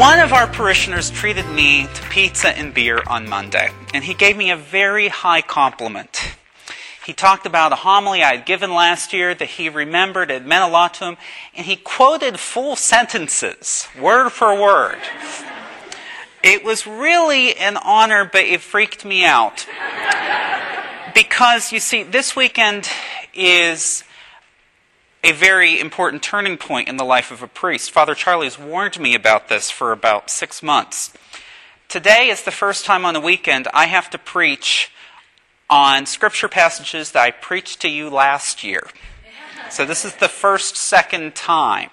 One of our parishioners treated me to pizza and beer on Monday, and he gave me a very high compliment. He talked about a homily I had given last year that he remembered, it meant a lot to him, and he quoted full sentences, word for word. It was really an honor, but it freaked me out. Because, you see, this weekend is a very important turning point in the life of a priest. Father Charlie's warned me about this for about six months. Today is the first time on the weekend I have to preach on scripture passages that I preached to you last year. So this is the first, second time.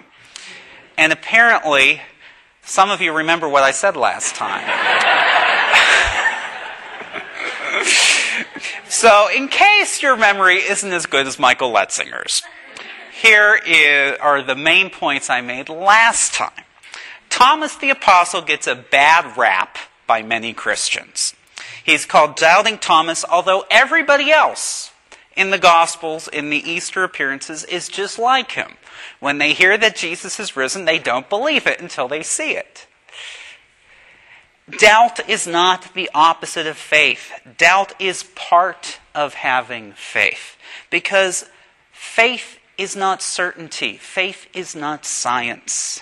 And apparently, some of you remember what I said last time. so, in case your memory isn't as good as Michael Letzinger's, here is, are the main points I made last time. Thomas the Apostle gets a bad rap by many Christians. He's called Doubting Thomas, although everybody else in the Gospels, in the Easter appearances, is just like him. When they hear that Jesus has risen, they don't believe it until they see it. Doubt is not the opposite of faith. Doubt is part of having faith. Because faith is not certainty, faith is not science.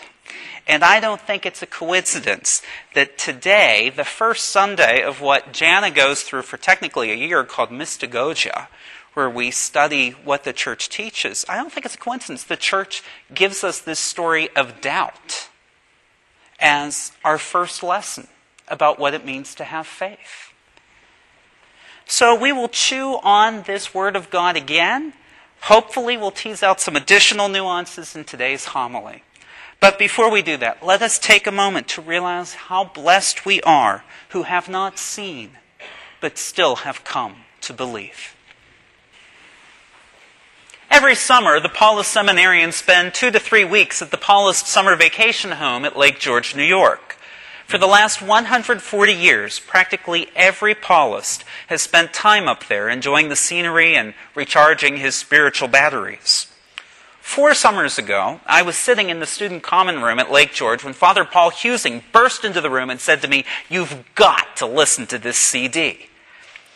And I don't think it's a coincidence that today, the first Sunday of what Jana goes through for technically a year called Mystagogia, where we study what the church teaches, I don't think it's a coincidence. The church gives us this story of doubt as our first lesson about what it means to have faith. So we will chew on this Word of God again. Hopefully, we'll tease out some additional nuances in today's homily. But before we do that, let us take a moment to realize how blessed we are who have not seen, but still have come to believe. Every summer, the Paulist seminarians spend two to three weeks at the Paulist summer vacation home at Lake George, New York. For the last 140 years, practically every Paulist has spent time up there enjoying the scenery and recharging his spiritual batteries. Four summers ago, I was sitting in the student common room at Lake George when Father Paul Husing burst into the room and said to me, You've got to listen to this CD.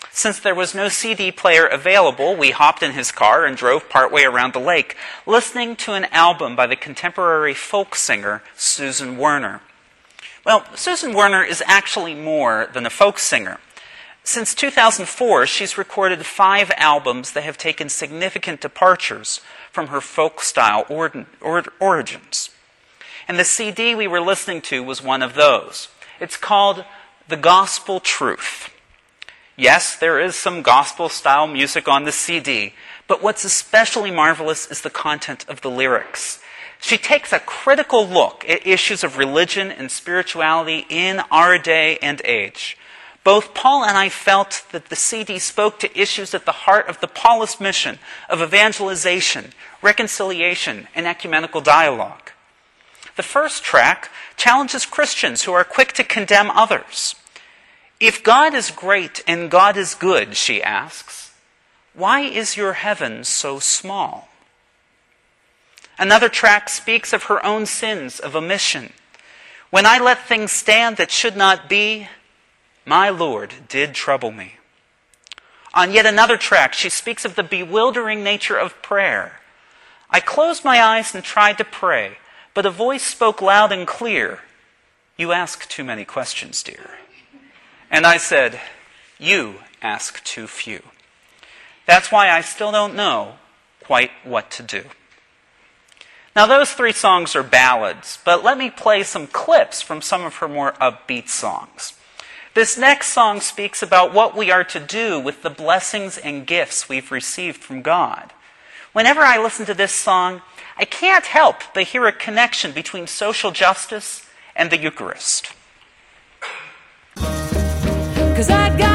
Since there was no CD player available, we hopped in his car and drove partway around the lake, listening to an album by the contemporary folk singer Susan Werner. Well, Susan Werner is actually more than a folk singer. Since 2004, she's recorded five albums that have taken significant departures from her folk style or, or, origins. And the CD we were listening to was one of those. It's called The Gospel Truth. Yes, there is some gospel style music on the CD, but what's especially marvelous is the content of the lyrics. She takes a critical look at issues of religion and spirituality in our day and age. Both Paul and I felt that the CD spoke to issues at the heart of the Paulist mission of evangelization, reconciliation, and ecumenical dialogue. The first track challenges Christians who are quick to condemn others. If God is great and God is good, she asks, why is your heaven so small? Another track speaks of her own sins of omission. When I let things stand that should not be, my Lord did trouble me. On yet another track, she speaks of the bewildering nature of prayer. I closed my eyes and tried to pray, but a voice spoke loud and clear You ask too many questions, dear. And I said, You ask too few. That's why I still don't know quite what to do. Now, those three songs are ballads, but let me play some clips from some of her more upbeat songs. This next song speaks about what we are to do with the blessings and gifts we've received from God. Whenever I listen to this song, I can't help but hear a connection between social justice and the Eucharist. Cause I got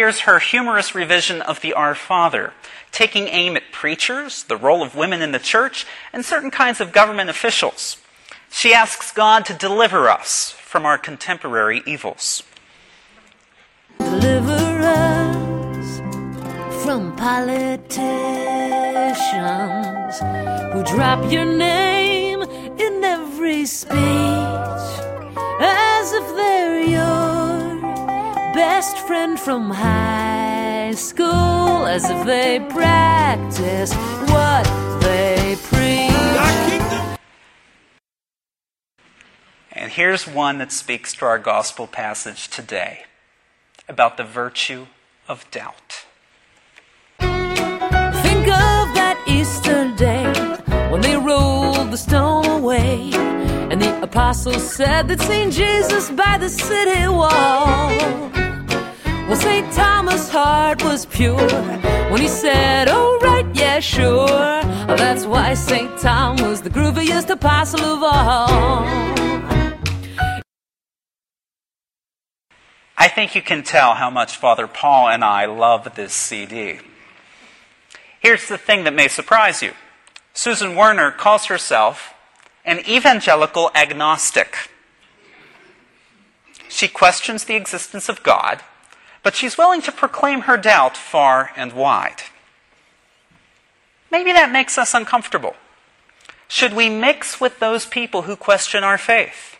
here's her humorous revision of the Our Father, taking aim at preachers, the role of women in the church, and certain kinds of government officials. She asks God to deliver us from our contemporary evils. Deliver us from politicians who drop your name in every speech friend from high school, as if they practice what they preach. And here's one that speaks to our gospel passage today about the virtue of doubt. Think of that Easter day when they rolled the stone away, and the apostles said they'd seen Jesus by the city wall. Well, St. Thomas' heart was pure when he said, Oh, right, yeah, sure. That's why St. Tom was the grooviest apostle of all. I think you can tell how much Father Paul and I love this CD. Here's the thing that may surprise you Susan Werner calls herself an evangelical agnostic. She questions the existence of God, but she's willing to proclaim her doubt far and wide. Maybe that makes us uncomfortable. Should we mix with those people who question our faith?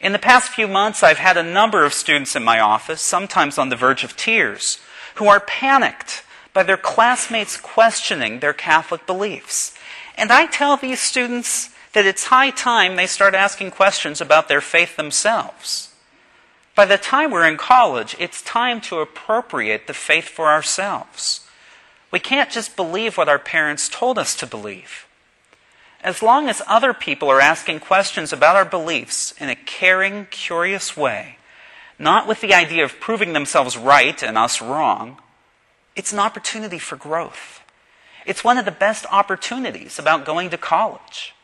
In the past few months, I've had a number of students in my office, sometimes on the verge of tears, who are panicked by their classmates questioning their Catholic beliefs. And I tell these students that it's high time they start asking questions about their faith themselves. By the time we're in college, it's time to appropriate the faith for ourselves. We can't just believe what our parents told us to believe. As long as other people are asking questions about our beliefs in a caring, curious way, not with the idea of proving themselves right and us wrong, it's an opportunity for growth. It's one of the best opportunities about going to college.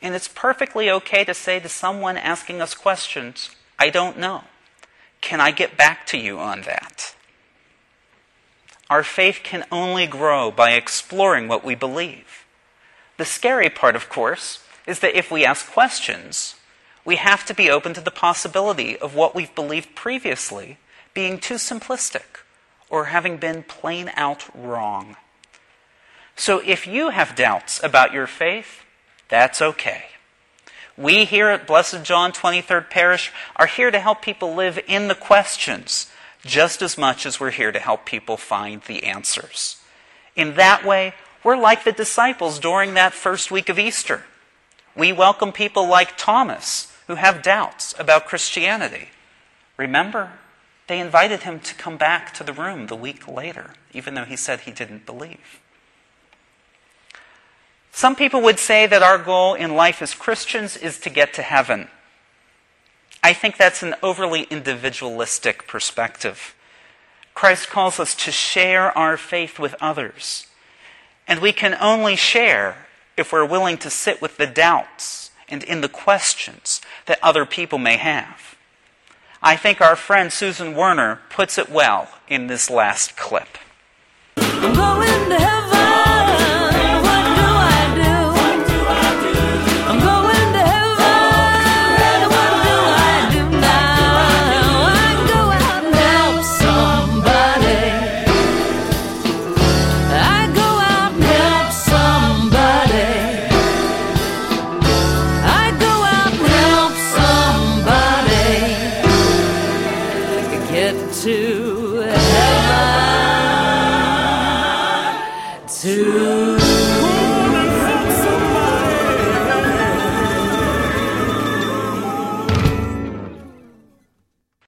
And it's perfectly okay to say to someone asking us questions, I don't know. Can I get back to you on that? Our faith can only grow by exploring what we believe. The scary part, of course, is that if we ask questions, we have to be open to the possibility of what we've believed previously being too simplistic or having been plain out wrong. So if you have doubts about your faith, that's okay. We here at Blessed John 23rd Parish are here to help people live in the questions just as much as we're here to help people find the answers. In that way, we're like the disciples during that first week of Easter. We welcome people like Thomas who have doubts about Christianity. Remember, they invited him to come back to the room the week later, even though he said he didn't believe. Some people would say that our goal in life as Christians is to get to heaven. I think that's an overly individualistic perspective. Christ calls us to share our faith with others and we can only share if we're willing to sit with the doubts and in the questions that other people may have. I think our friend Susan Werner puts it well in this last clip. To heaven to